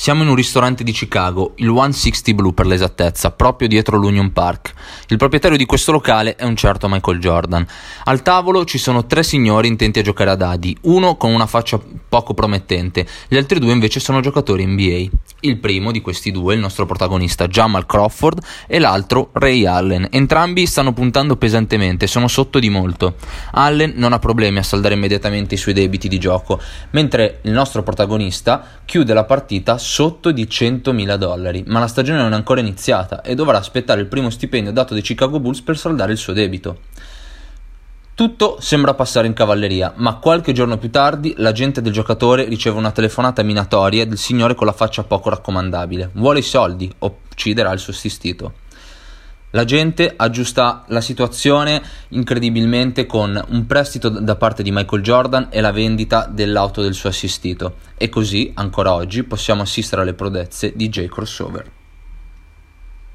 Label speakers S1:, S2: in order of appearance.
S1: Siamo in un ristorante di Chicago, il 160 Blue per l'esattezza, proprio dietro l'Union Park. Il proprietario di questo locale è un certo Michael Jordan. Al tavolo ci sono tre signori intenti a giocare a dadi, uno con una faccia poco promettente, gli altri due invece sono giocatori NBA. Il primo di questi due, il nostro protagonista Jamal Crawford, e l'altro Ray Allen. Entrambi stanno puntando pesantemente, sono sotto di molto. Allen non ha problemi a saldare immediatamente i suoi debiti di gioco, mentre il nostro protagonista chiude la partita sotto di 100.000 dollari, ma la stagione non è ancora iniziata e dovrà aspettare il primo stipendio dato dai Chicago Bulls per saldare il suo debito. Tutto sembra passare in cavalleria, ma qualche giorno più tardi l'agente del giocatore riceve una telefonata minatoria del signore con la faccia poco raccomandabile. Vuole i soldi ucciderà il suo assistito. L'agente aggiusta la situazione incredibilmente con un prestito da parte di Michael Jordan e la vendita dell'auto del suo assistito. E così, ancora oggi, possiamo assistere alle prodezze di J. Crossover.